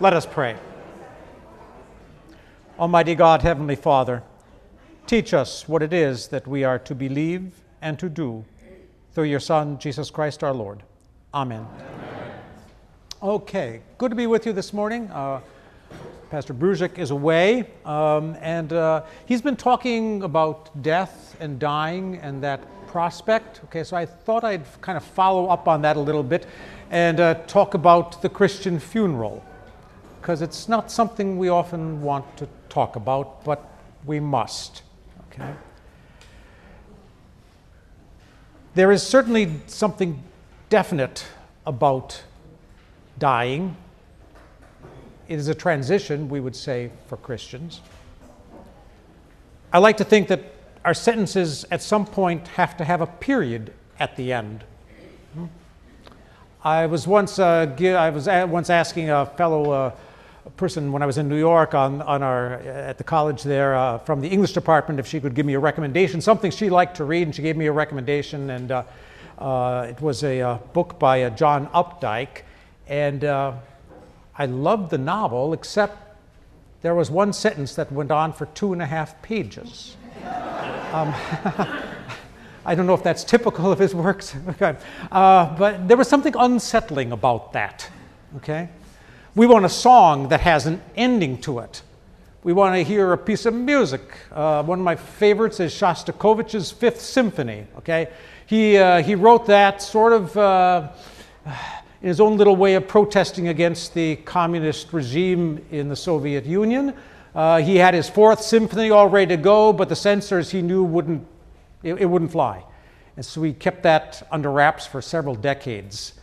Let us pray. Almighty God, Heavenly Father, teach us what it is that we are to believe and to do through your Son, Jesus Christ our Lord. Amen. Amen. Okay, good to be with you this morning. Uh, Pastor Bruzek is away, um, and uh, he's been talking about death and dying and that prospect. Okay, so I thought I'd kind of follow up on that a little bit and uh, talk about the Christian funeral, because it's not something we often want to talk about, but we must. Okay? There is certainly something definite about dying. It is a transition, we would say, for Christians. I like to think that our sentences at some point have to have a period at the end. I was once, uh, I was once asking a fellow uh, person when I was in New York on, on our, at the college there uh, from the English department if she could give me a recommendation, something she liked to read, and she gave me a recommendation. And uh, uh, it was a, uh, book by uh, John Updike. And uh, I loved the novel, except there was one sentence that went on for two and a half pages. Um, I don't know if that's typical of his works, okay. but there was something unsettling about that. Okay? We want a song that has an ending to it. We want to hear a piece of music. Uh, one of my favorites is Shostakovich's Fifth Symphony. Okay, he uh, he wrote that sort of uh, in his own little way of protesting against the communist regime in the Soviet Union. Uh, he had his Fourth Symphony all ready to go, but the censors he knew wouldn't it, it wouldn't fly, and so he kept that under wraps for several decades.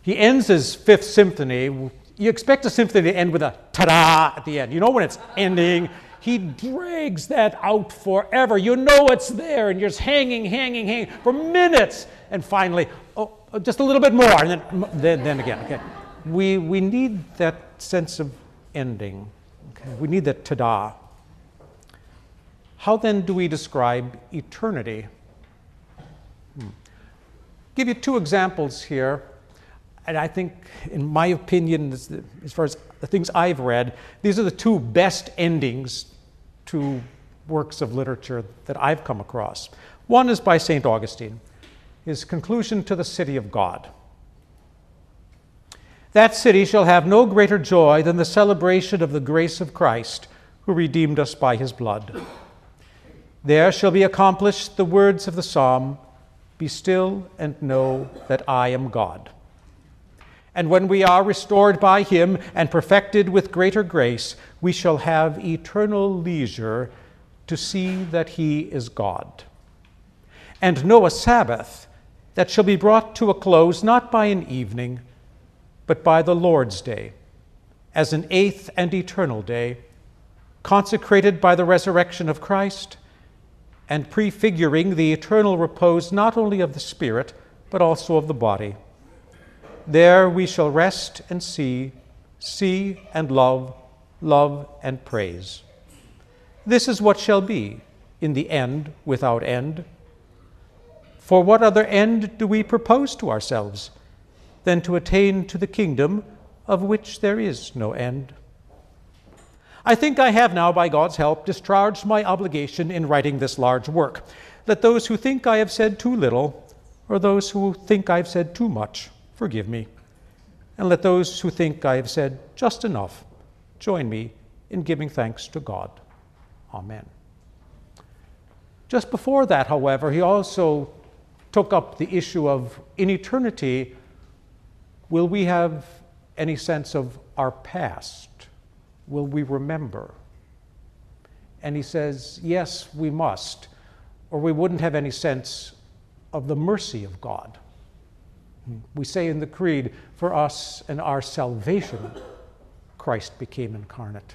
He ends his Fifth Symphony you expect a symphony to end with a ta-da at the end. You know when it's ending, he drags that out forever. You know it's there, and you're just hanging, hanging, hanging for minutes, and finally, oh, just a little bit more, and then, then, then again. Okay, we we need that sense of ending. Okay, we need that ta-da. How then do we describe eternity? Hmm. Give you two examples here and I think, in my opinion, as far as the things I've read, these are the two best endings to works of literature that I've come across. One is by St. Augustine, his conclusion to the city of God. That city shall have no greater joy than the celebration of the grace of Christ, who redeemed us by his blood. There shall be accomplished the words of the psalm Be still and know that I am God. And when we are restored by him and perfected with greater grace, we shall have eternal leisure to see that he is God. And know a Sabbath that shall be brought to a close not by an evening, but by the Lord's day, as an eighth and eternal day, consecrated by the resurrection of Christ, and prefiguring the eternal repose not only of the spirit, but also of the body there we shall rest and see, see and love, love and praise. This is what shall be in the end without end. For what other end do we propose to ourselves than to attain to the kingdom of which there is no end? I think I have now, by God's help, discharged my obligation in writing this large work. Let those who think I have said too little, or those who think I've said too much, forgive me. And let those who think I have said just enough join me in giving thanks to God. Amen. Just before that, however, he also took up the issue of in eternity, will we have any sense of our past? Will we remember? And he says, yes, we must, or we wouldn't have any sense of the mercy of God. We say in the Creed, for us and our salvation, Christ became incarnate.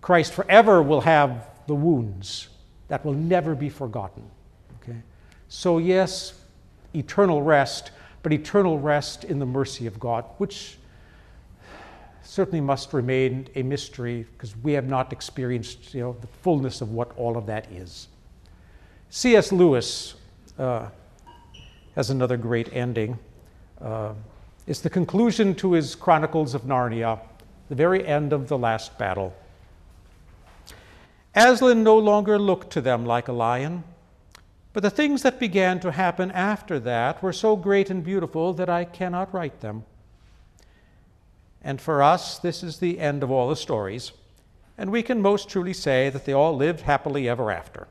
Christ forever will have the wounds that will never be forgotten. Okay? So, yes, eternal rest, but eternal rest in the mercy of God, which certainly must remain a mystery because we have not experienced you know, the fullness of what all of that is. C.S. Lewis uh, has another great ending. Uh, it's the conclusion to his Chronicles of Narnia, the the very end of the last battle. Aslan no longer looked to them like a lion, but the things that began to happen after that were so great and beautiful that I cannot write them. And for us, this is the end of all the stories, and we can most truly say that they all lived happily ever after.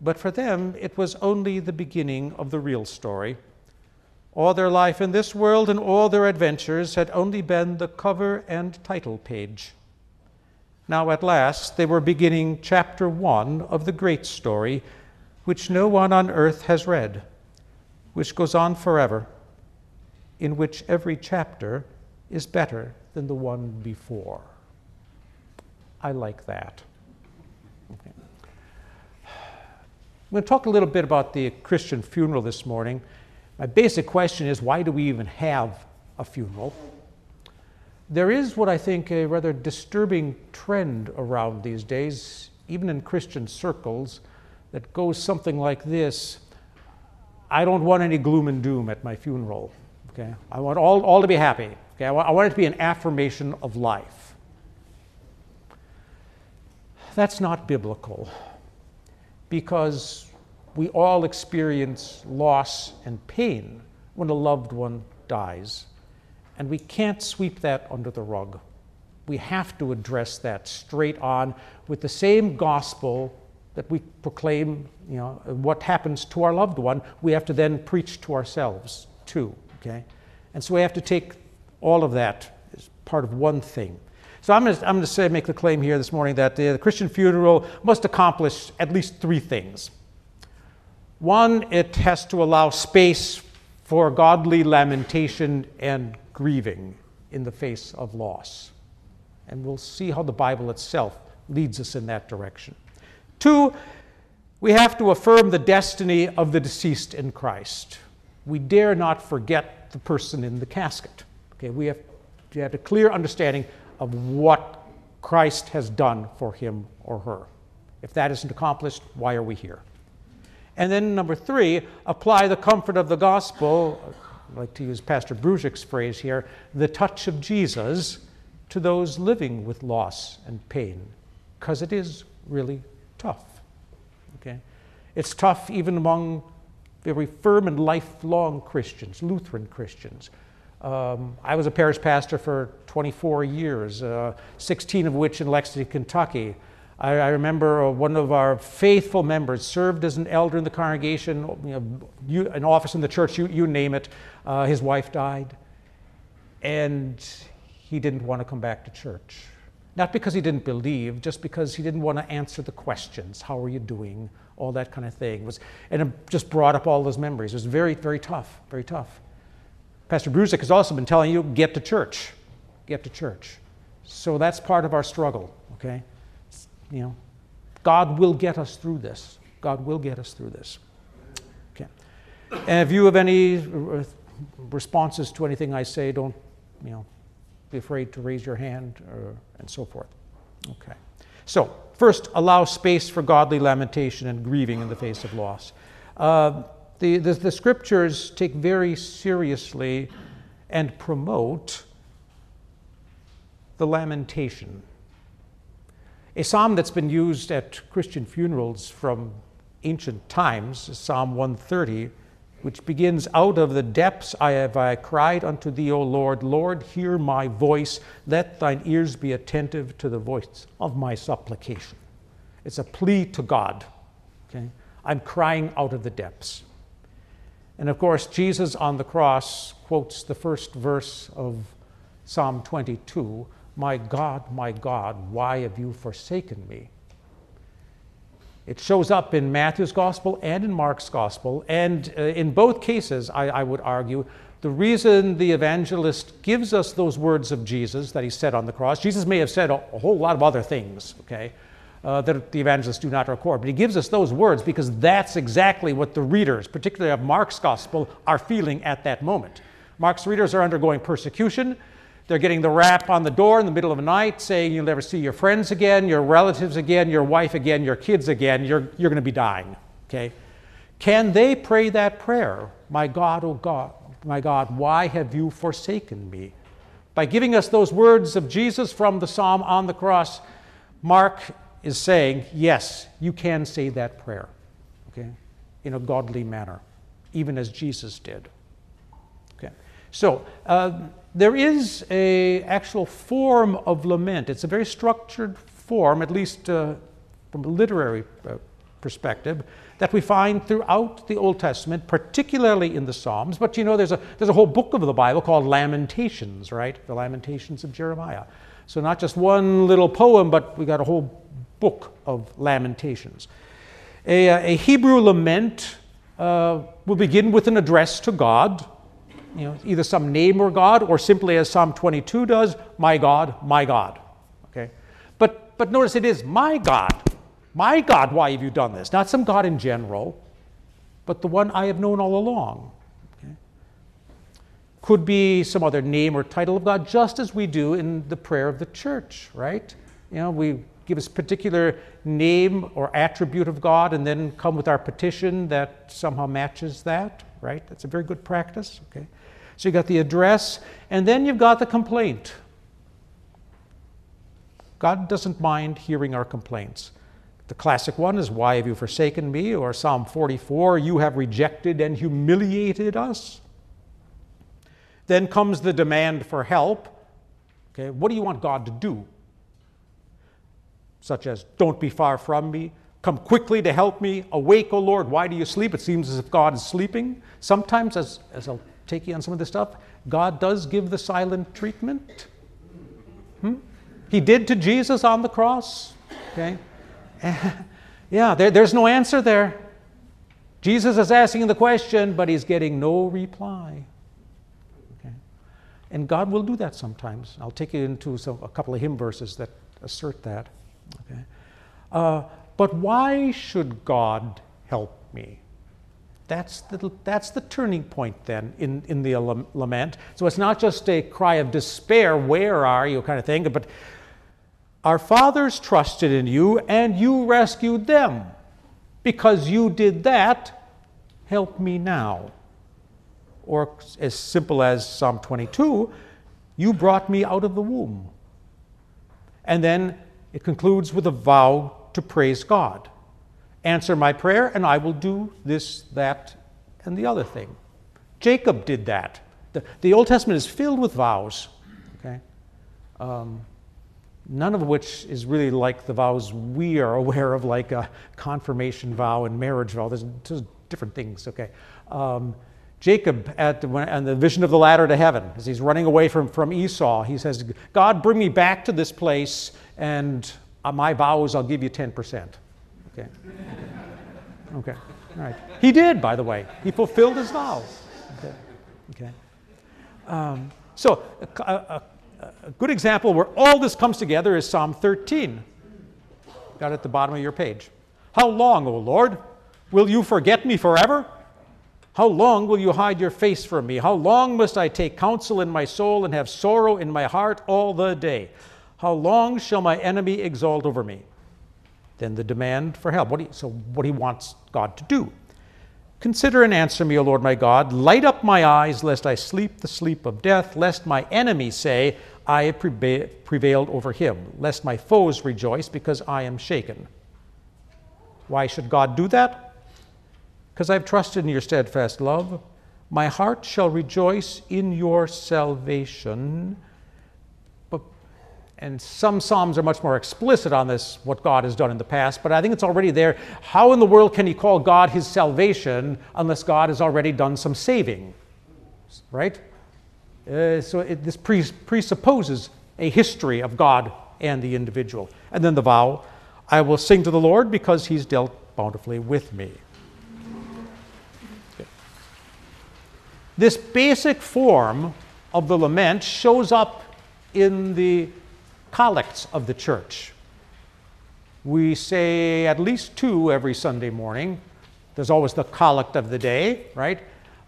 But for them, it was only the beginning of the real story. All their life in this world and all their adventures had only been the cover and title page. Now, at last, they were beginning chapter one of the great story, which no one on earth has read, which goes on forever, in which every chapter is better than the one before. I like that. Okay. I'm going to talk a little bit about the Christian funeral this morning. My basic question is why do we even have a funeral? There is what I think a rather disturbing trend around these days, even in Christian circles, that goes something like this I don't want any gloom and doom at my funeral. Okay? I want all, all to be happy. Okay? I want, I want it to be an affirmation of life. That's not biblical because we all experience loss and pain when a loved one dies. And we can't sweep that under the rug. We have to address that straight on with the same gospel that we proclaim, you know, what happens to our loved one, we have to then preach to ourselves too, okay? And so we have to take all of that as part of one thing. So I'm going to, say, make the claim here this morning that the Christian funeral must accomplish at least three things. One, it has to allow space for godly lamentation and grieving in the face of loss. And we'll see how the Bible itself leads us in that direction. Two, we have to affirm the destiny of the deceased in Christ. We dare not forget the person in the casket. Okay, we have to have a clear understanding of what Christ has done for him or her. If that isn't accomplished, why are we here? And then number three, apply the comfort of the gospel I'd like to use Pastor Bruzik's phrase here, the touch of Jesus to those living with loss and pain, because it is really tough. Okay? It's tough even among very firm and lifelong Christians, Lutheran Christians. Um, I was a parish pastor for 24 years, uh, 16 of which in Lexington, Kentucky. I, I remember uh, one of our faithful members served as an elder in the congregation, you know, you, an office in the church, you, you name it. Uh, his wife died, and he didn't want to come back to church. Not because he didn't believe, just because he didn't want to answer the questions. How are you doing? All that kind of thing. Was, and it just brought up all those memories. It was very, very tough, very tough. Pastor Bruzik has also been telling you get to church. Get to church. So that's part of our struggle, okay? You know, God will get us through this. God will get us through this. Okay. And if you have any responses to anything I say, don't, you know, be afraid to raise your hand or, and so forth. Okay. So, first, allow space for godly lamentation and grieving in the face of loss. Uh, the, the, the scriptures take very seriously and promote the lamentation a psalm that's been used at Christian funerals from ancient times Psalm 130, which begins Out of the depths I have I cried unto thee, O Lord. Lord, hear my voice. Let thine ears be attentive to the voice of my supplication. It's a plea to God. Okay? I'm crying out of the depths. And of course, Jesus on the cross quotes the first verse of Psalm 22 my God, my God, why have you forsaken me? It shows up in Matthew's gospel and in Mark's gospel. And uh, in both cases, I, I, would argue, the reason the evangelist gives us those words of Jesus that he said on the cross, Jesus may have said a, a whole lot of other things, okay, uh, that the evangelists do not record, but he gives us those words because that's exactly what the readers, particularly of Mark's gospel, are feeling at that moment. Mark's readers are undergoing persecution. They're getting the rap on the door in the middle of the night saying you'll never see your friends again, your relatives again, your wife again, your kids again. You're, you're going to be dying. Okay? Can they pray that prayer? My God, oh God, my God, why have you forsaken me? By giving us those words of Jesus from the psalm on the cross, Mark is saying, yes, you can say that prayer, okay, in a godly manner, even as Jesus did. Okay, so uh, there is a actual form of lament. It's a very structured form, at least uh, from a literary uh, perspective, that we find throughout the Old Testament, particularly in the Psalms. But you know, there's a, there's a whole book of the Bible called Lamentations, right? The Lamentations of Jeremiah. So not just one little poem, but we got a whole book of Lamentations. A, uh, a Hebrew lament uh, will begin with an address to God, you know, either some name or God, or simply as Psalm 22 does, my God, my God. Okay? But, but notice it is my God. My God, why have you done this? Not some God in general, but the one I have known all along. Okay? Could be some other name or title of God, just as we do in the prayer of the church, right? You know, we give a particular name or attribute of God and then come with our petition that somehow matches that, right? That's a very good practice, okay? So you've got the address, and then you've got the complaint. God doesn't mind hearing our complaints. The classic one is, Why have you forsaken me? Or Psalm 44, You have rejected and humiliated us. Then comes the demand for help. Okay, what do you want God to do? Such as, Don't be far from me. Come quickly to help me. Awake, O Lord. Why do you sleep? It seems as if God is sleeping. Sometimes, as, as I'll take you on some of this stuff, God does give the silent treatment. Hmm? He did to Jesus on the cross. Okay? yeah, there, there's no answer there. Jesus is asking the question, but he's getting no reply. Okay? And God will do that sometimes. I'll take you into some, a couple of hymn verses that assert that. Okay? Uh, but why should God help me? That's the, that's the turning point then in, in the lament. So it's not just a cry of despair, where are you kind of thing, but our fathers trusted in you and you rescued them. Because you did that, help me now. Or as simple as Psalm 22, you brought me out of the womb. And then it concludes with a vow to praise God. Answer my prayer, and I will do this, that, and the other thing. Jacob did that. The, the Old Testament is filled with vows. Okay? Um, none of which is really like the vows we are aware of, like a confirmation vow and marriage vow. There's, there's different things, okay? Um, Jacob, at the, and the vision of the ladder to heaven, as he's running away from, from Esau, he says, God, bring me back to this place, and uh, my vows, I'll give you 10%. Okay. Okay. All right. He did, by the way. He fulfilled his vow. Okay. Okay. Um, so, a, a, a good example where all this comes together is Psalm 13. Got at the bottom of your page. How long, O Lord, will you forget me forever? How long will you hide your face from me? How long must I take counsel in my soul and have sorrow in my heart all the day? How long shall my enemy exalt over me? Then the demand for help. What so, what he wants God to do. Consider and answer me, O Lord my God. Light up my eyes, lest I sleep the sleep of death, lest my enemies say, I have prevailed over him, lest my foes rejoice because I am shaken. Why should God do that? Because I've trusted in your steadfast love. My heart shall rejoice in your salvation. And some Psalms are much more explicit on this, what God has done in the past, but I think it's already there. How in the world can he call God his salvation unless God has already done some saving? Right? Uh, so it, this pre- presupposes a history of God and the individual. And then the vow I will sing to the Lord because he's dealt bountifully with me. Okay. This basic form of the lament shows up in the collects of the church. We say at least two every Sunday morning. There's always the collect of the day, right?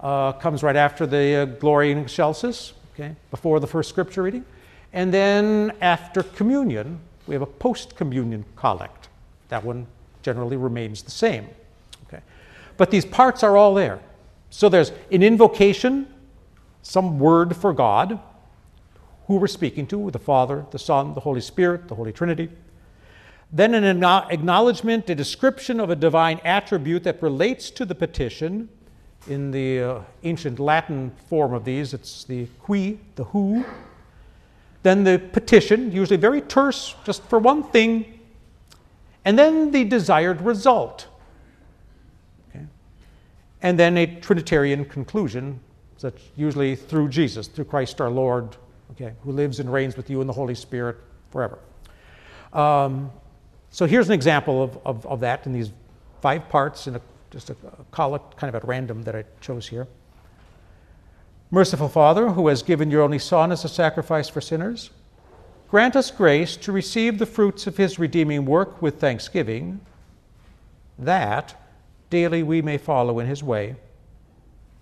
uh, comes right after the uh, Gloria in Excelsis, okay, before the first scripture reading. And then after communion, we have a post communion collect. That one generally remains the same. Okay. But these parts are all there. So there's an invocation, some word for God, who we're speaking to the Father, the Son, the Holy Spirit, the Holy Trinity. Then an acknowledgement, a description of a divine attribute that relates to the petition. In the uh, ancient Latin form of these, it's the qui, the who. Then the petition, usually very terse, just for one thing. And then the desired result. Okay. And then a Trinitarian conclusion, such usually through Jesus, through Christ our Lord, okay, who lives and reigns with you in the Holy Spirit forever. Um, so here's an example of, of, of that in these five parts, in a, just a, a collect kind of at random that I chose here. Merciful Father, who has given your only Son as a sacrifice for sinners, grant us grace to receive the fruits of his redeeming work with thanksgiving, that daily we may follow in his way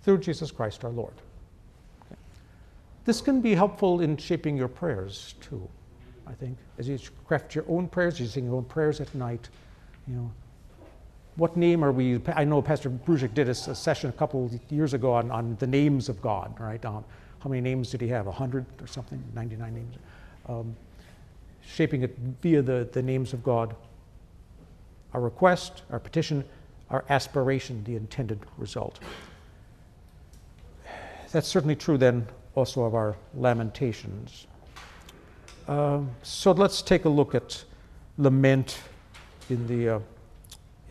through Jesus Christ our Lord. This can be helpful in shaping your prayers too. I think, as you craft your own prayers, you sing your own prayers at night. You know, what name are we? I know Pastor Bruzek did a, a session a couple years ago on, on the names of God, right? Um, how many names did he have? 100 or something? 99 names? Um, shaping it via the, the names of God. Our request, our petition, our aspiration, the intended result. That's certainly true then also of our lamentations. Um, so let's take a look at lament in the, uh,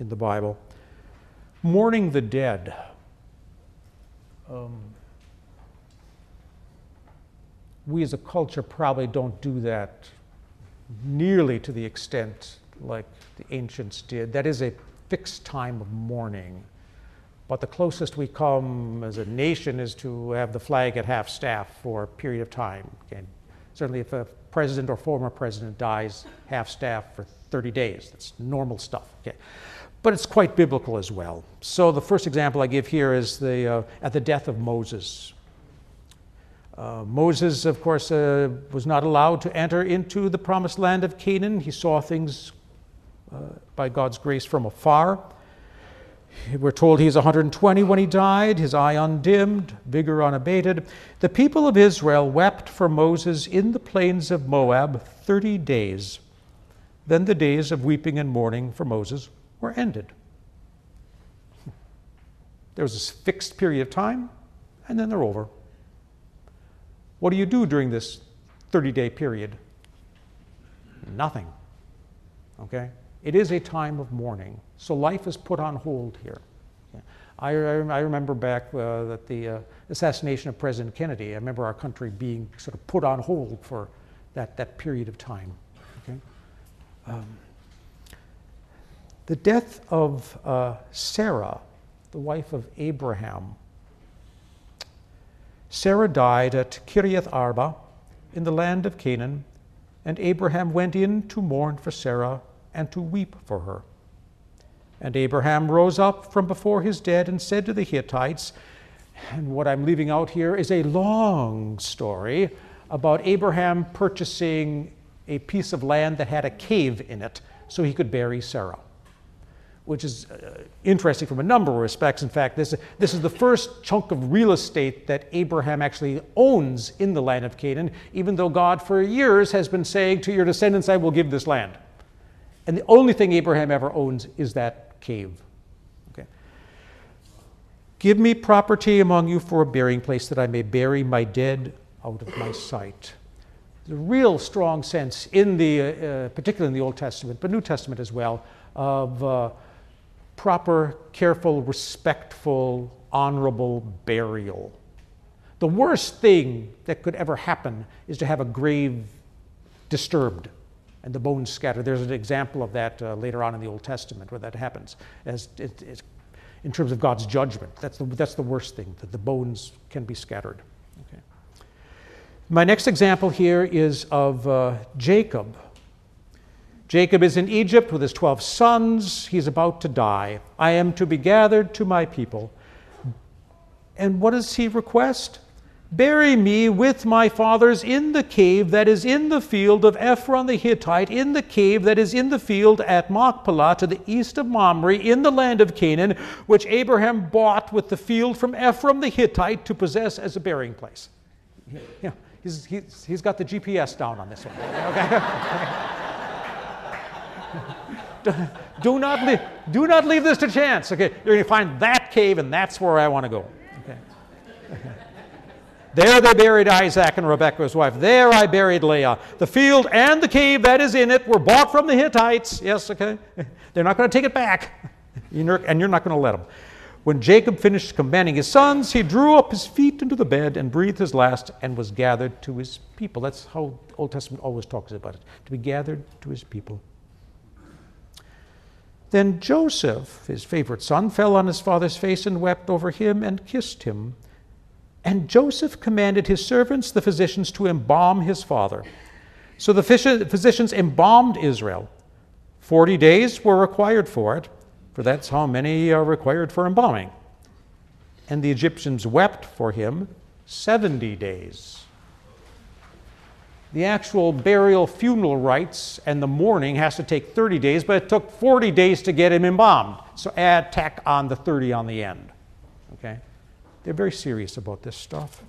in the Bible. Mourning the dead. Um, we as a culture probably don't do that nearly to the extent like the ancients did. That is a fixed time of mourning. But the closest we come as a nation is to have the flag at half staff for a period of time. Okay. Certainly, if a president or former president dies half staff for 30 days. That's normal stuff. Okay. But it's quite biblical as well. So the first example I give here is the, uh, at the death of Moses. Uh, Moses, of course, uh, was not allowed to enter into the promised land of Canaan. He saw things uh, by God's grace from afar. We're told he's 120 when he died, his eye undimmed, vigor unabated. The people of Israel wept for Moses in the plains of Moab 30 days. Then the days of weeping and mourning for Moses were ended. There was a fixed period of time, and then they're over. What do you do during this 30 day period? Nothing. Okay? It is a time of mourning. So life is put on hold here. I, I, remember back uh, at the uh, assassination of President Kennedy, I remember our country being sort of put on hold for that, that period of time. Okay? Um, the death of uh, Sarah, the wife of Abraham. Sarah died at Kiriath Arba in the land of Canaan, and Abraham went in to mourn for Sarah and to weep for her. And Abraham rose up from before his dead and said to the Hittites, and what I'm leaving out here is a long story about Abraham purchasing a piece of land that had a cave in it so he could bury Sarah, which is uh, interesting from a number of respects. In fact, this, this is the first chunk of real estate that Abraham actually owns in the land of Canaan, even though God for years has been saying to your descendants, I will give this land. And the only thing Abraham ever owns is that cave. Okay. Give me property among you for a burying place that I may bury my dead out of my sight. There's a real strong sense in the, uh, uh, particularly in the Old Testament, but New Testament as well, of uh, proper, careful, respectful, honorable burial. The worst thing that could ever happen is to have a grave disturbed and the bones scatter. There's an example of that uh, later on in the Old Testament where that happens, as it, it, in terms of God's judgment. That's the, that's the worst thing, that the bones can be scattered. Okay. My next example here is of uh, Jacob. Jacob is in Egypt with his 12 sons. He's about to die. I am to be gathered to my people. And what does he request? Bury me with my fathers in the cave that is in the field of Ephron the Hittite, in the cave that is in the field at Machpelah to the east of Mamre, in the land of Canaan, which Abraham bought with the field from Ephron the Hittite to possess as a burying place. Yeah. he's, he's, he's got the GPS down on this one. Okay? do, not leave, do not leave this to chance. Okay, you're going to find that cave, and that's where I want to go. Okay. There they buried Isaac and Rebekah, his wife. There I buried Leah. The field and the cave that is in it were bought from the Hittites. Yes, okay. They're not going to take it back, and you're not going to let them. When Jacob finished commanding his sons, he drew up his feet into the bed and breathed his last and was gathered to his people. That's how Old Testament always talks about it to be gathered to his people. Then Joseph, his favorite son, fell on his father's face and wept over him and kissed him. And Joseph commanded his servants, the physicians, to embalm his father. So the physicians embalmed Israel. Forty days were required for it, for that's how many are required for embalming. And the Egyptians wept for him 70 days. The actual burial funeral rites and the mourning has to take 30 days, but it took 40 days to get him embalmed. So add tack on the 30 on the end. They're very serious about this stuff.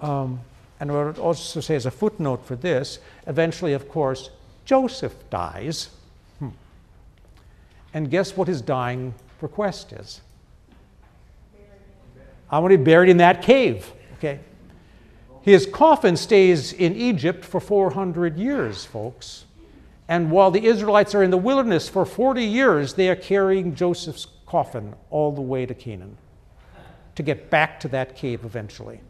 Um, and I would also say, as a footnote for this, eventually, of course, Joseph dies. Hmm. And guess what his dying request is? I want to be buried in that cave. Okay. His coffin stays in Egypt for 400 years, folks. And while the Israelites are in the wilderness for 40 years, they are carrying Joseph's coffin all the way to Canaan to get back to that cave eventually.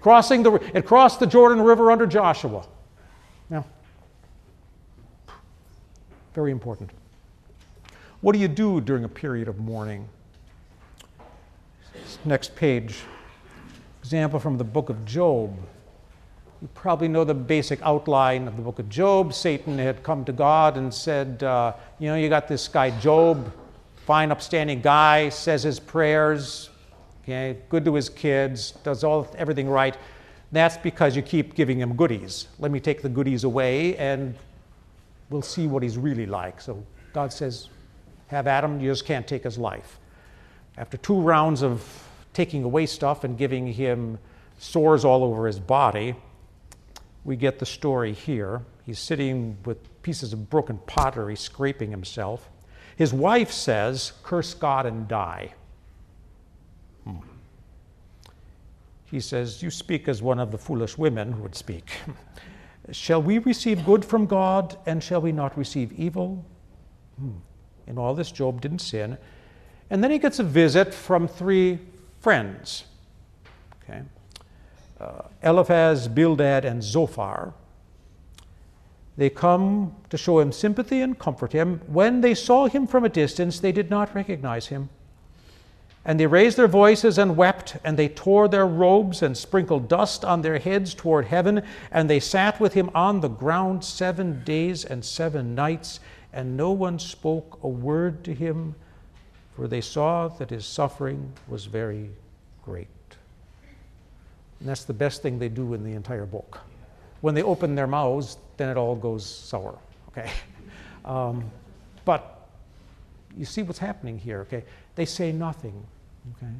Crossing the, it crossed the Jordan River under Joshua. Now, very important. What do you do during a period of mourning? Next page. Example from the book of Job. You probably know the basic outline of the book of Job. Satan had come to God and said, uh, You know, you got this guy, Job, fine, upstanding guy, says his prayers, okay, good to his kids, does all everything right. That's because you keep giving him goodies. Let me take the goodies away and we'll see what he's really like. So God says, have Adam, you just can't take his life. After two rounds of taking away stuff and giving him sores all over his body, we get the story here. He's sitting with pieces of broken pottery, scraping himself. His wife says, Curse God and die. He says, You speak as one of the foolish women would speak. shall we receive good from God, and shall we not receive evil? Hmm. In all this, Job didn't sin. And then he gets a visit from three friends. Okay. Uh, Eliphaz, Bildad, and Zophar. They come to show him sympathy and comfort him. When they saw him from a distance, they did not recognize him. And they raised their voices and wept, and they tore their robes and sprinkled dust on their heads toward heaven. And they sat with him on the ground seven days and seven nights, and no one spoke a word to him, for they saw that his suffering was very great. And that's the best thing they do in the entire book. When they open their mouths, then it all goes sour, okay? Um, but you see what's happening here, okay? They say nothing. Okay?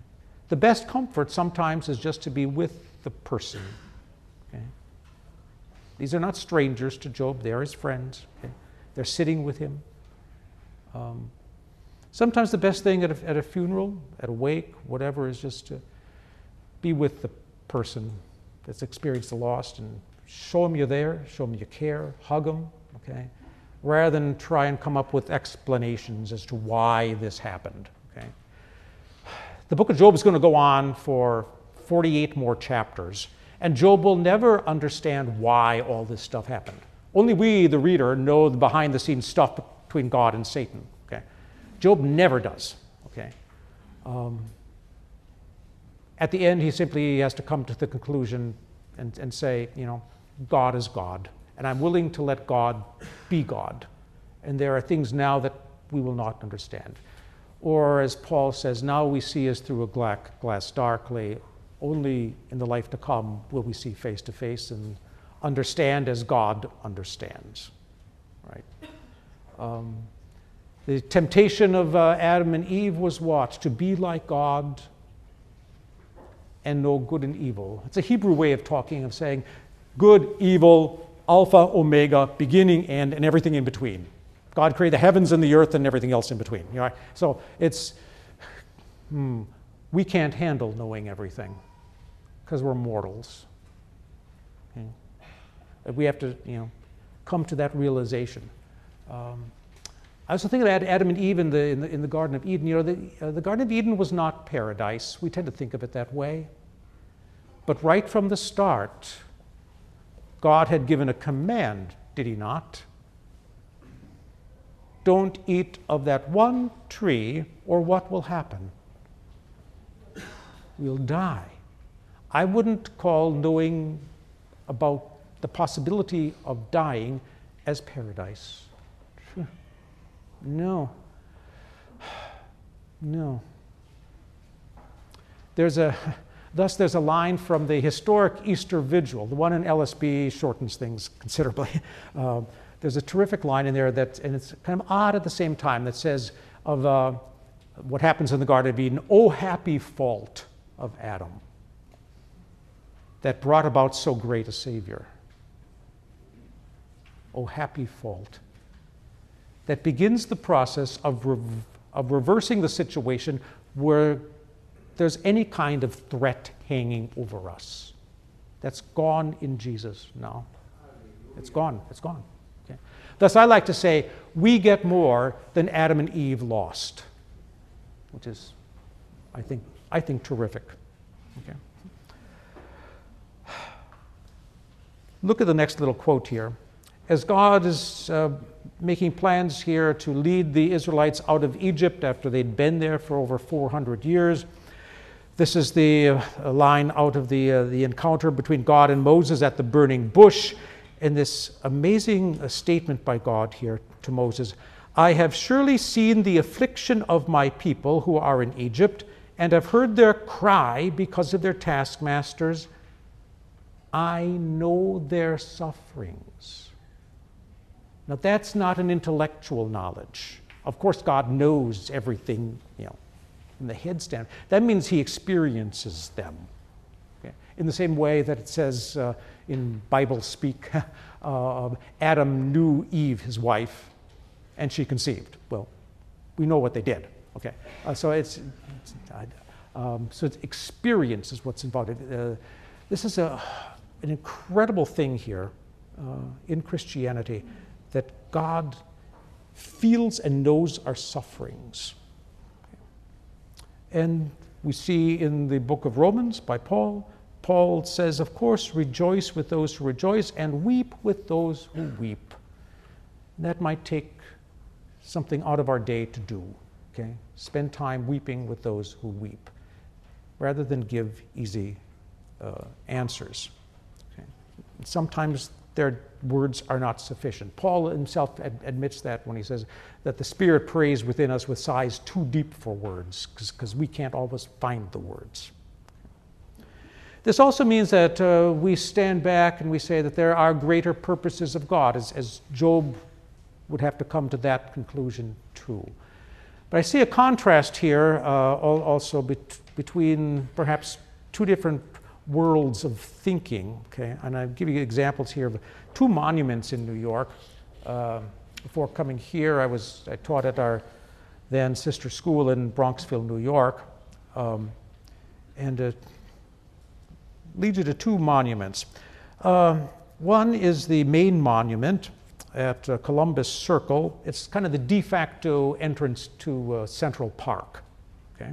The best comfort sometimes is just to be with the person. Okay? These are not strangers to Job, they are his friends. Okay? They're sitting with him. Um, sometimes the best thing at a, at a funeral, at a wake, whatever, is just to be with the person that's experienced the loss and show them you're there, show them you care, hug them, okay? Rather than try and come up with explanations as to why this happened. The book of Job is going to go on for 48 more chapters, and Job will never understand why all this stuff happened. Only we, the reader, know the behind the scenes stuff between God and Satan. Okay? Job never does. Okay? Um, at the end, he simply has to come to the conclusion and, and say, you know, God is God, and I'm willing to let God be God. And there are things now that we will not understand. Or, as Paul says, now we see as through a glass darkly, only in the life to come will we see face to face and understand as God understands. Right? Um, the temptation of uh, Adam and Eve was what? To be like God. and know good and evil. It's a Hebrew way of talking, of saying good, evil, alpha, omega, beginning, end, and everything in between. God created the heavens and the earth and everything else in between. You know? So it's, hmm, we can't handle knowing everything because we're mortals. Okay? We have to, you know, come to that realization. Um, I was thinking about Adam and Eve in the, in the, in the Garden of Eden. You know, the, uh, the Garden of Eden was not paradise. We tend to think of it that way. But right from the start, God had given a command, did He not? Don't eat of that one tree, or what will happen? We'll die. I wouldn't call knowing about the possibility of dying as paradise. No. No. There's a, thus, there's a line from the historic Easter Vigil. The one in LSB shortens things considerably. Uh, there's a terrific line in there that, and it's kind of odd at the same time, that says of uh, what happens in the Garden of Eden, oh happy fault of Adam that brought about so great a Savior. Oh happy fault that begins the process of, re- of reversing the situation where there's any kind of threat hanging over us. That's gone in Jesus now. It's gone. It's gone. Thus, I like to say we get more than Adam and Eve lost, which is, I think, I think terrific. Okay. Look at the next little quote here. As God is uh, making plans here to lead the Israelites out of Egypt after they'd been there for over 400 years. This is the uh, line out of the, uh, the encounter between God and Moses at the burning bush, and this amazing uh, statement by God here to Moses I have surely seen the affliction of my people who are in Egypt, and have heard their cry because of their taskmasters. I know their sufferings. Now, that's not an intellectual knowledge. Of course, God knows everything, you know, from the head stand. That means He experiences them. Okay? In the same way that it says uh, in Bible speak, uh, Adam knew Eve, his wife, and she conceived. Well, we know what they did. Okay, uh, so it's, it's um, so it's experience is what's involved. Uh, this is a, an incredible thing here uh, in Christianity that God feels and knows our sufferings. And we see in the book of Romans by Paul, Paul says, of course, rejoice with those who rejoice and weep with those who weep. That might take something out of our day to do, okay? Spend time weeping with those who weep rather than give easy uh, answers. Okay? Sometimes their words are not sufficient. Paul himself ad- admits that when he says that the Spirit prays within us with sighs too deep for words, because we can't always find the words. This also means that uh, we stand back and we say that there are greater purposes of God, as, as Job would have to come to that conclusion too. But I see a contrast here uh, also bet- between perhaps two different worlds of thinking. Okay, and I'll give you examples here of two monuments in New York. Uh, before coming here, I was I taught at our then sister school in Bronxville, New York, um, and it leads you to two monuments. Uh, one is the main monument at uh, Columbus Circle. It's kind of the de facto entrance to uh, Central Park. Okay?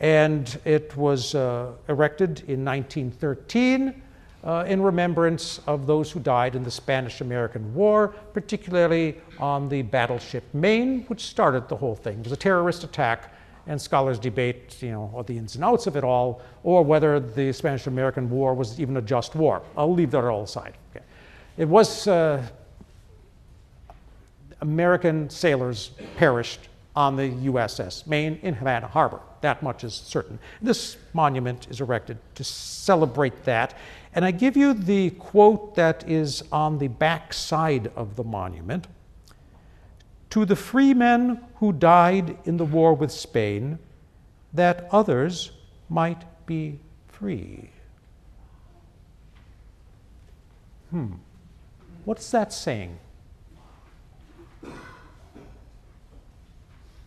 and it was uh, erected in 1913 uh, in remembrance of those who died in the Spanish American War, particularly on the battleship Maine, which started the whole thing. It was a terrorist attack, and scholars debate you know, the ins and outs of it all, or whether the Spanish American War was even a just war. I'll leave that all aside. Okay. It was uh, American sailors perished on the USS Maine in Havana Harbor. That much is certain. This monument is erected to celebrate that. And I give you the quote that is on the back side of the monument. To the free men who died in the war with Spain, that others might be free. Hmm. What's that saying?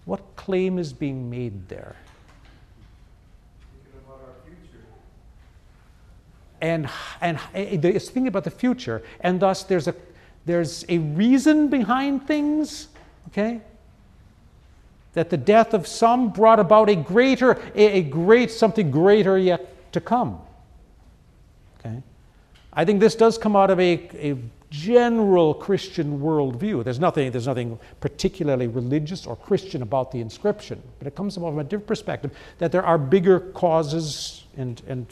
What claim is being made there? And, and it's thinking about the future, and thus there's a, there's a reason behind things, okay? That the death of some brought about a greater, a, great, something greater yet to come. Okay? I think this does come out of a, a general Christian worldview. There's nothing, there's nothing particularly religious or Christian about the inscription, but it comes from a different perspective that there are bigger causes and, and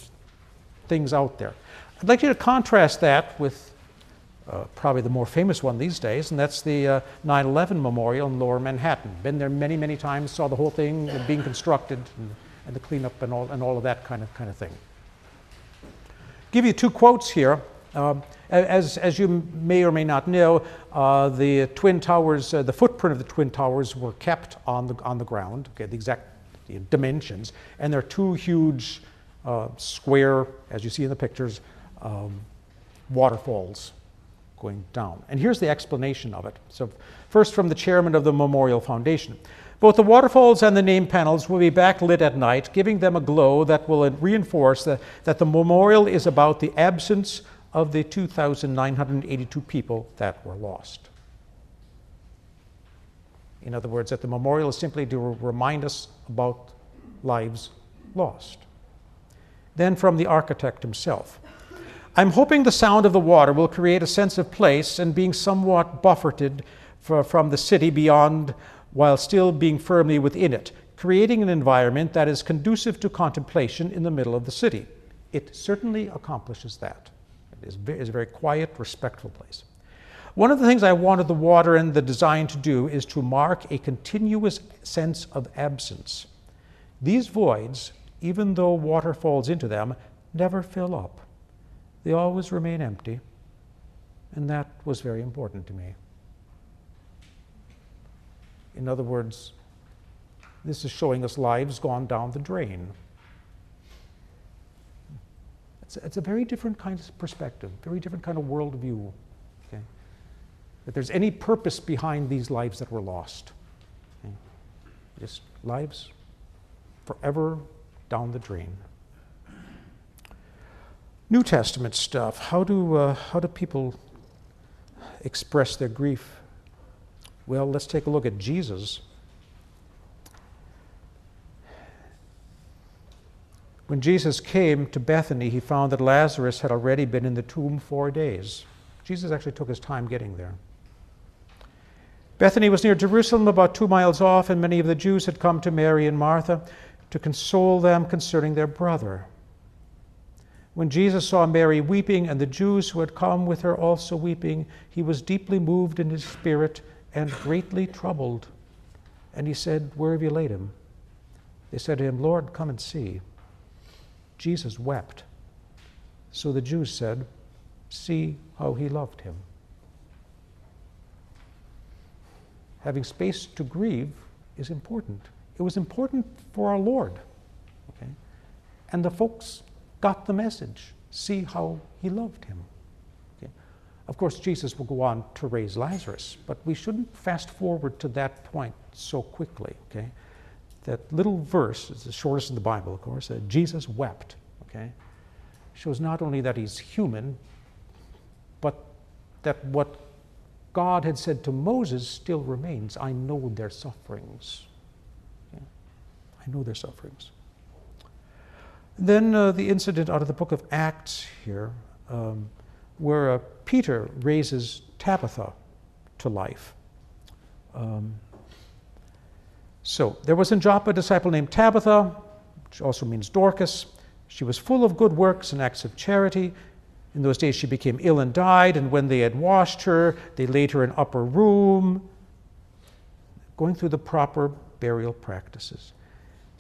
things out there. I'd like you to contrast that with uh, probably the more famous one these days, and that's the uh, 9 11 memorial in lower Manhattan. Been there many, many times, saw the whole thing being constructed and, and the cleanup and all, and all of that kind of, kind of thing. Give you two quotes here. Um, as, as you may or may not know, uh, the Twin Towers, uh, the footprint of the Twin Towers were kept on the, on the ground, okay, the exact dimensions, and there are two huge uh, square, as you see in the pictures, um, waterfalls going down. And here's the explanation of it. So, first from the chairman of the Memorial Foundation. Both the waterfalls and the name panels will be backlit at night, giving them a glow that will reinforce the, that the memorial is about the absence of the 2,982 people that were lost. In other words, that the memorial is simply to remind us about lives lost. Then from the architect himself. I'm hoping the sound of the water will create a sense of place and being somewhat buffered for, from the city beyond while still being firmly within it, creating an environment that is conducive to contemplation in the middle of the city. It certainly accomplishes that. It is a very quiet, respectful place. One of the things I wanted the water and the design to do is to mark a continuous sense of absence. These voids, even though water falls into them, never fill up. They always remain empty, and that was very important to me. In other words, this is showing us lives gone down the drain. It's, it's a very different kind of perspective, very different kind of worldview. Okay? That there's any purpose behind these lives that were lost. Okay? Just lives forever down the drain. New Testament stuff. How do, uh, how do people express their grief? Well, let's take a look at Jesus. When Jesus came to Bethany, he found that Lazarus had already been in the tomb four days. Jesus actually took his time getting there. Bethany was near Jerusalem, about two miles off, and many of the Jews had come to Mary and Martha to console them concerning their brother. When Jesus saw Mary weeping and the Jews who had come with her also weeping, he was deeply moved in his spirit and greatly troubled. And he said, Where have you laid him? They said to him, Lord, come and see. Jesus wept. So the Jews said, See how he loved him. Having space to grieve is important. It was important for our Lord. Okay? And the folks got the message. See how he loved him. Of course, Jesus will go on to raise Lazarus, but we shouldn't fast forward to that point so quickly, okay? That little verse is the shortest in the Bible, of course, uh, Jesus wept, okay? Shows not only that he's human, but that what God had said to Moses still remains. I know their sufferings. Okay? I know their sufferings. Then uh, the incident out of the book of Acts here. Um, where uh, Peter raises Tabitha to life. Um, so there was in Joppa a disciple named Tabitha, which also means Dorcas. She was full of good works and acts of charity. In those days she became ill and died, and when they had washed her, they laid her in upper room, going through the proper burial practices.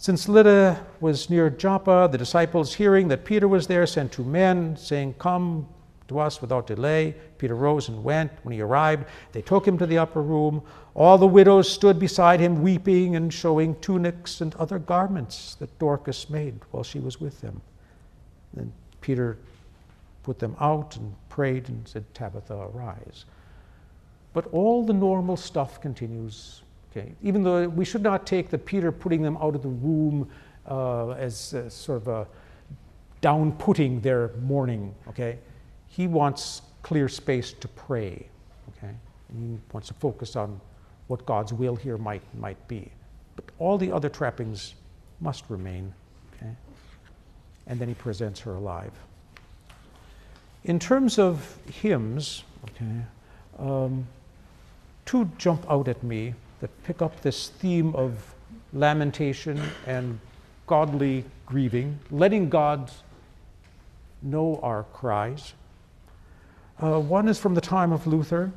Since Lydda was near Joppa, the disciples, hearing that Peter was there, sent two men, saying, Come, to us without delay. Peter rose and went. When he arrived, they took him to the upper room. All the widows stood beside him, weeping and showing tunics and other garments that Dorcas made while she was with them. Then Peter put them out and prayed and said, Tabitha, arise. But all the normal stuff continues. Okay? Even though we should not take the Peter putting them out of the womb uh, as uh, sort of a down putting their mourning. Okay? He wants clear space to pray. Okay? And he wants to focus on what God's will here might, might be. But all the other trappings must remain. Okay? And then he presents her alive. In terms of hymns, okay, um, two jump out at me that pick up this theme of lamentation and godly grieving, letting God know our cries. Uh, one is from the time of Luther.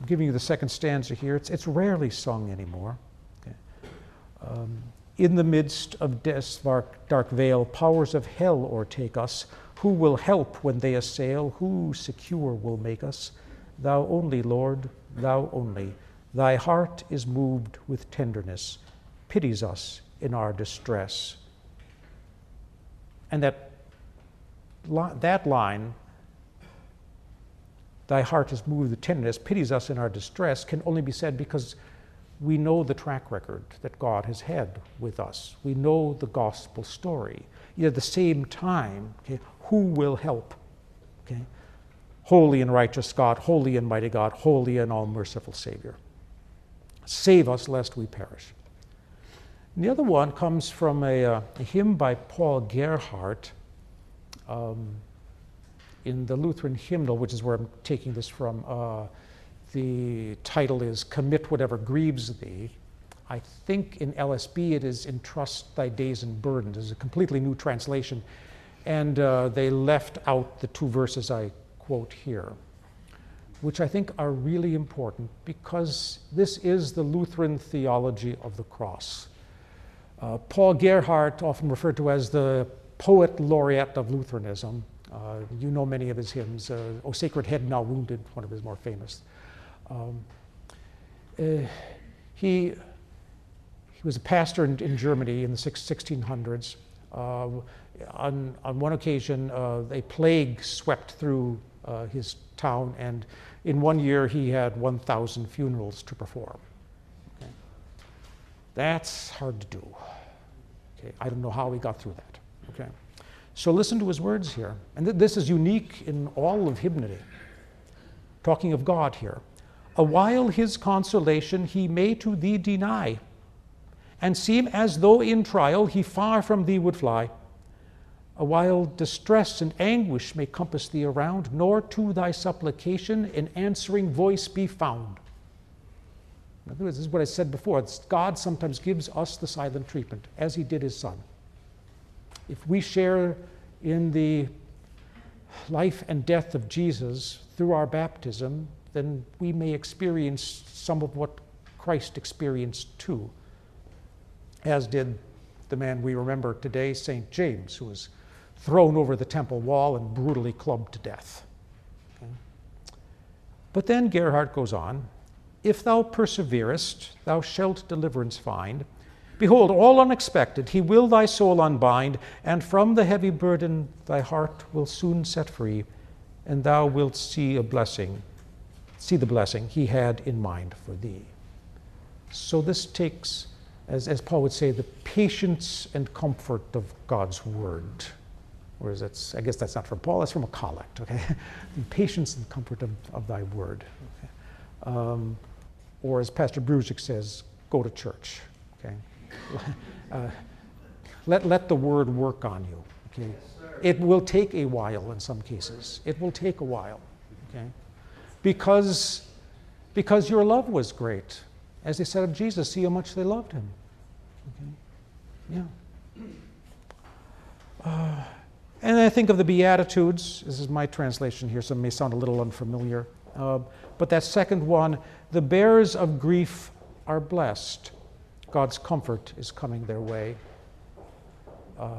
I'm giving you the second stanza here. It's, it's rarely sung anymore. Okay. Um, in the midst of death's dark, dark vale, powers of hell o'ertake us. Who will help when they assail? Who secure will make us? Thou only, Lord, thou only. Thy heart is moved with tenderness, pities us in our distress. And that, that line, thy heart is moved with tenderness, pities us in our distress, can only be said because we know the track record that God has had with us. We know the gospel story. Yet at the same time, okay, who will help? Okay? Holy and righteous God, holy and mighty God, holy and all merciful Savior. Save us lest we perish. And the other one comes from a, uh, a hymn by Paul Gerhardt um, in the Lutheran hymnal, which is where I'm taking this from. Uh, the title is Commit Whatever Grieves Thee. I think in LSB it is Entrust Thy Days and Burdens. It's a completely new translation. And uh, they left out the two verses I quote here, which I think are really important because this is the Lutheran theology of the cross. Uh, Paul Gerhardt, often referred to as the poet laureate of Lutheranism, uh, you know many of his hymns. Uh, o Sacred Head Now Wounded, one of his more famous. Um, uh, he, he was a pastor in, in Germany in the six, 1600s. Uh, on, on one occasion, uh, a plague swept through his town, and in one year he had 1,000 funerals to perform. Okay. That's hard to do. Okay. I don't know how he got through that. Okay. So listen to his words here. And th- this is unique in all of hymnody, talking of God here. A while his consolation he may to thee deny, and seem as though in trial he far from thee would fly. A while distress and anguish may compass thee around, nor to thy supplication an answering voice be found. In other words, this is what I said before. God sometimes gives us the silent treatment, as he did his son. If we share in the life and death of Jesus through our baptism, then we may experience some of what Christ experienced too, as did the man we remember today, St. James, who was thrown over the temple wall and brutally clubbed to death. Okay? But then Gerhardt goes on If thou perseverest, thou shalt deliverance find. Behold, all unexpected, he will thy soul unbind, and from the heavy burden thy heart will soon set free, and thou wilt see a blessing see the blessing he had in mind for thee. So this takes, as, as Paul would say, the patience and comfort of God's word. Whereas that's, I guess that's not from Paul, that's from a collect, okay? the patience and comfort of, of thy word. Okay? Um, or as Pastor Bruzik says, go to church, okay? Uh, let, let the word work on you, okay? It will take a while in some cases. It will take a while, okay? because, because your love was great. As they said of Jesus, see how much they loved him. Okay? Yeah. Uh, and I think of the Beatitudes. This is my translation here, so it may sound a little unfamiliar. Uh, but that second one, the bearers of grief are blessed. God's comfort is coming their way. Uh,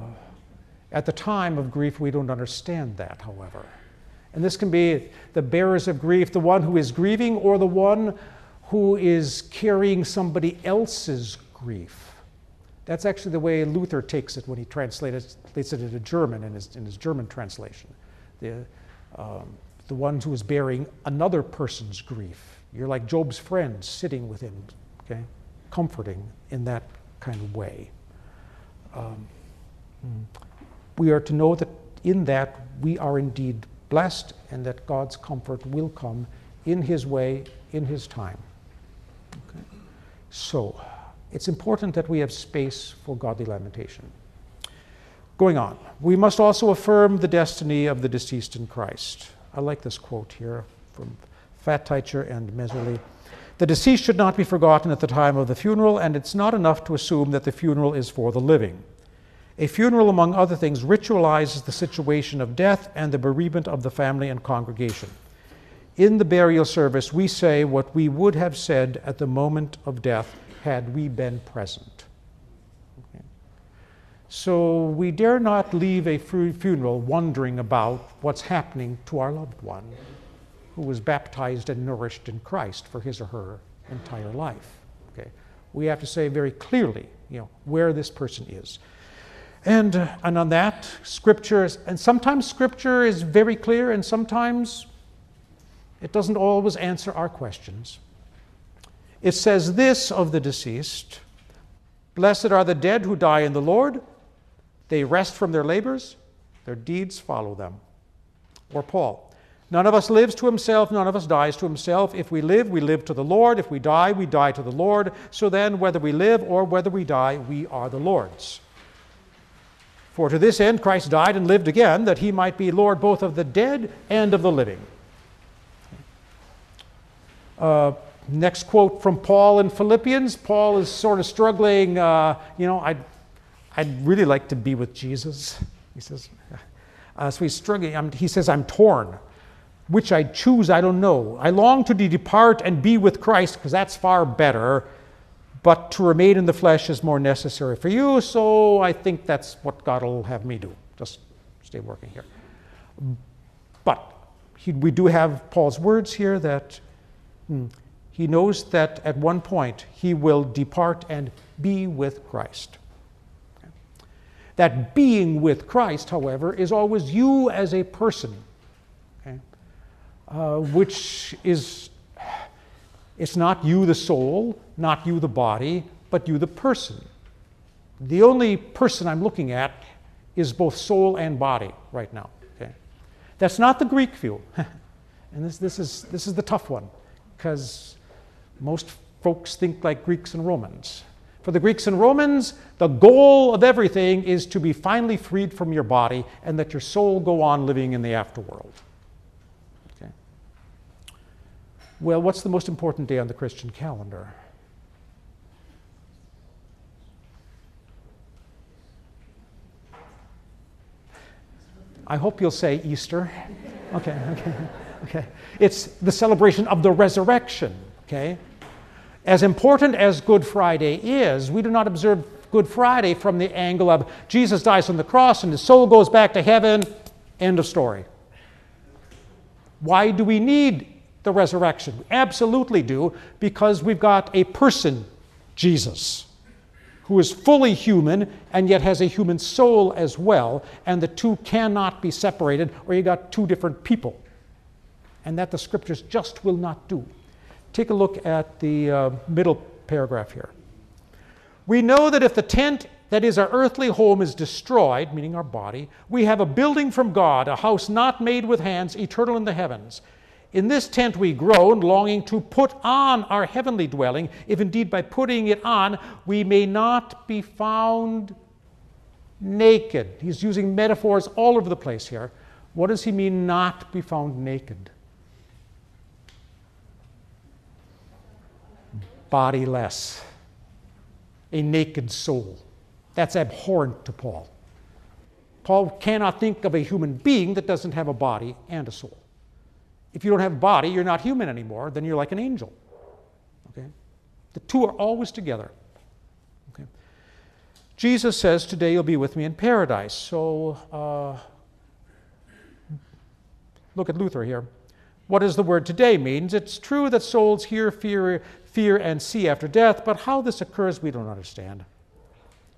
at the time of grief, we don't understand that, however. And this can be the bearers of grief, the one who is grieving, or the one who is carrying somebody else's grief. That's actually the way Luther takes it when he translates it into German in his, in his German translation. The, um, the one who is bearing another person's grief. You're like Job's friend sitting with him, okay, comforting in that kind of way. Um, we are to know that in that we are indeed blessed and that God's comfort will come in His way, in His time. Okay. So, it's important that we have space for godly lamentation. Going on, we must also affirm the destiny of the deceased in Christ. I like this quote here from Pfatteicher and Messerli. The deceased should not be forgotten at the time of the funeral, and it's not enough to assume that the funeral is for the living. A funeral, among other things, ritualizes the situation of death and the bereavement of the family and congregation. In the burial service, we say what we would have said at the moment of death had we been present. Okay. So we dare not leave a funeral wondering about what's happening to our loved one who was baptized and nourished in Christ for his or her entire life. Okay. We have to say very clearly, you know, where this person is. And, uh, and on that, Scripture, is, and sometimes Scripture is very clear, and sometimes it doesn't always answer our questions. It says this of the deceased Blessed are the dead who die in the Lord. They rest from their labors, their deeds follow them. Or Paul, none of us lives to himself, none of us dies to himself. If we live, we live to the Lord. If we die, we die to the Lord. So then, whether we live or whether we die, we are the Lord's. For to this end Christ died and lived again, that he might be Lord both of the dead and of the living. Uh, next quote from Paul in Philippians. Paul is sort of struggling. Uh, you know, I'd, I'd really like to be with Jesus. He says, uh, so he's struggling. I'm, he says, I'm torn. Which I choose, I don't know. I long to depart and be with Christ because that's far better but to remain in the flesh is more necessary for you, so I think that's what God will have me do. Just stay working here. But he, we do have Paul's words here that hmm, he knows that at one point he will depart and be with Christ. That being with Christ, however, is always you as a person, okay? uh, which is it's not you, the soul, not you, the body, but you, the person. The only person I'm looking at is both soul and body right now. Okay? That's not the Greek view. and this, this, is, this is the tough one, because most folks think like Greeks and Romans. For the Greeks and Romans, the goal of everything is to be finally freed from your body and that your soul go on living in the afterworld. Okay. Well, what's the most important day on the Christian calendar? I hope you'll say Easter. Okay, okay, okay. It's the celebration of the resurrection, okay? As important as Good Friday is, we do not observe Good Friday from the angle of Jesus dies on the cross and his soul goes back to heaven, end of story. Why do we need the resurrection? We absolutely do, because we've got a person, Jesus, who is fully human and yet has a human soul as well, and the two cannot be separated, or you got two different people. And that the scriptures just will not do. Take a look at the uh, middle paragraph here. We know that if the tent that is our earthly home is destroyed, meaning our body, we have a building from God, a house not made with hands, eternal in the heavens. In this tent we groan, longing to put on our heavenly dwelling, if indeed by putting it on we may not be found naked. He's using metaphors all over the place here. What does he mean, not be found naked? Bodiless, a naked soul. That's abhorrent to Paul. Paul cannot think of a human being that doesn't have a body and a soul. If you don't have a body, you're not human anymore, then you're like an angel. Okay? The two are always together. Okay? Jesus says, Today you'll be with me in paradise. So uh, look at Luther here. What does the word today means? It's true that souls hear, fear, fear, and see after death, but how this occurs, we don't understand.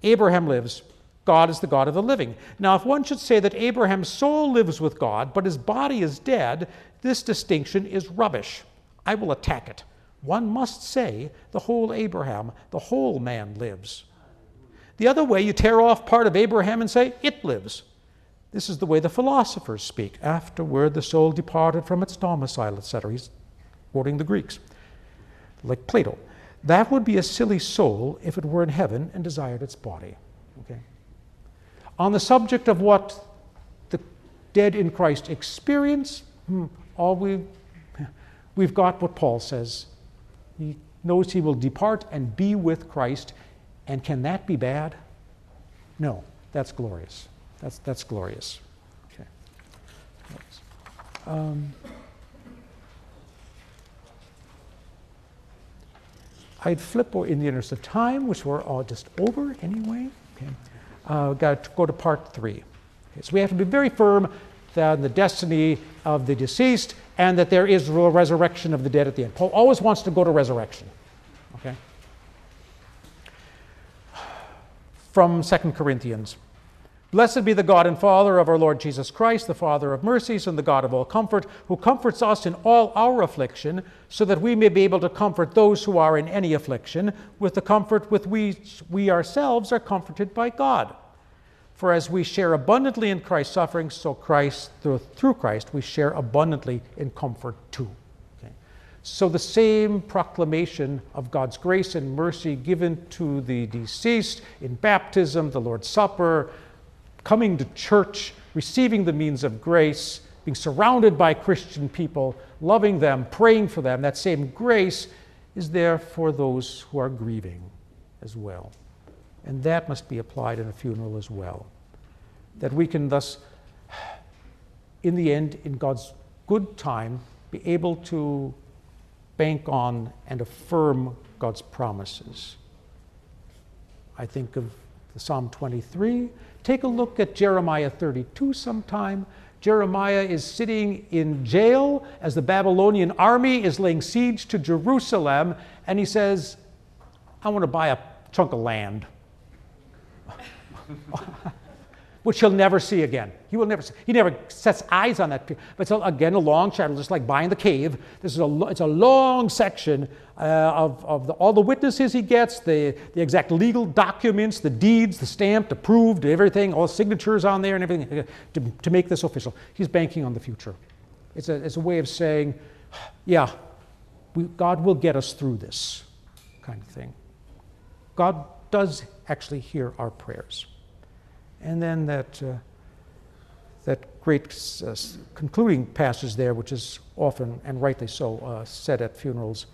Abraham lives. God is the God of the living. Now, if one should say that Abraham's soul lives with God, but his body is dead, this distinction is rubbish. I will attack it. One must say the whole Abraham, the whole man lives. The other way, you tear off part of Abraham and say it lives. This is the way the philosophers speak. Afterward, the soul departed from its domicile, etc. He's quoting the Greeks, like Plato. That would be a silly soul if it were in heaven and desired its body. Okay? On the subject of what the dead in Christ experience, hmm, all we, we've got what Paul says. He knows he will depart and be with Christ. And can that be bad? No, that's glorious. That's, that's glorious. Okay. Um, I'd flip in the interest of time, which we're all just over anyway. Okay. Uh, got to go to part three. Okay, so we have to be very firm that the destiny of the deceased and that there is a resurrection of the dead at the end. Paul always wants to go to resurrection. Okay. From 2 Corinthians. Blessed be the God and Father of our Lord Jesus Christ, the Father of mercies and the God of all comfort, who comforts us in all our affliction, so that we may be able to comfort those who are in any affliction with the comfort with which we ourselves are comforted by God. For as we share abundantly in Christ's sufferings, so Christ through, Christ we share abundantly in comfort too. Okay. So the same proclamation of God's grace and mercy given to the deceased in baptism, the Lord's Supper, coming to church, receiving the means of grace, being surrounded by Christian people, loving them, praying for them, that same grace is there for those who are grieving as well. And that must be applied in a funeral as well. That we can thus, in the end, in God's good time, be able to bank on and affirm God's promises. I think of the Psalm 23 Take a look at Jeremiah 32 sometime. Jeremiah is sitting in jail as the Babylonian army is laying siege to Jerusalem, and he says, I want to buy a chunk of land. which he'll never see again. He will never. He never sets eyes on that. But again a long shadow, just like buying the cave. This is a it's a long section uh, of, of the, all the witnesses he gets, the, the exact legal documents, the deeds, the stamped, approved, everything, all signatures on there and everything uh, to, to make this official. He's banking on the future. It's a, it's a way of saying, yeah, we, God will get us through this kind of thing. God does actually hear our prayers. And then that, uh, that great uh, concluding passage there, which is often and rightly so uh, said at funerals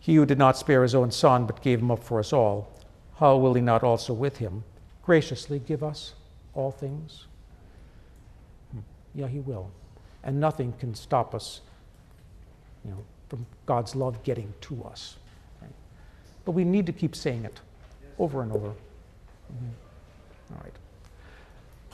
He who did not spare his own son, but gave him up for us all, how will he not also with him graciously give us all things? Hmm. Yeah, he will. And nothing can stop us you know, from God's love getting to us. Right? But we need to keep saying it over and over. Mm-hmm. All right.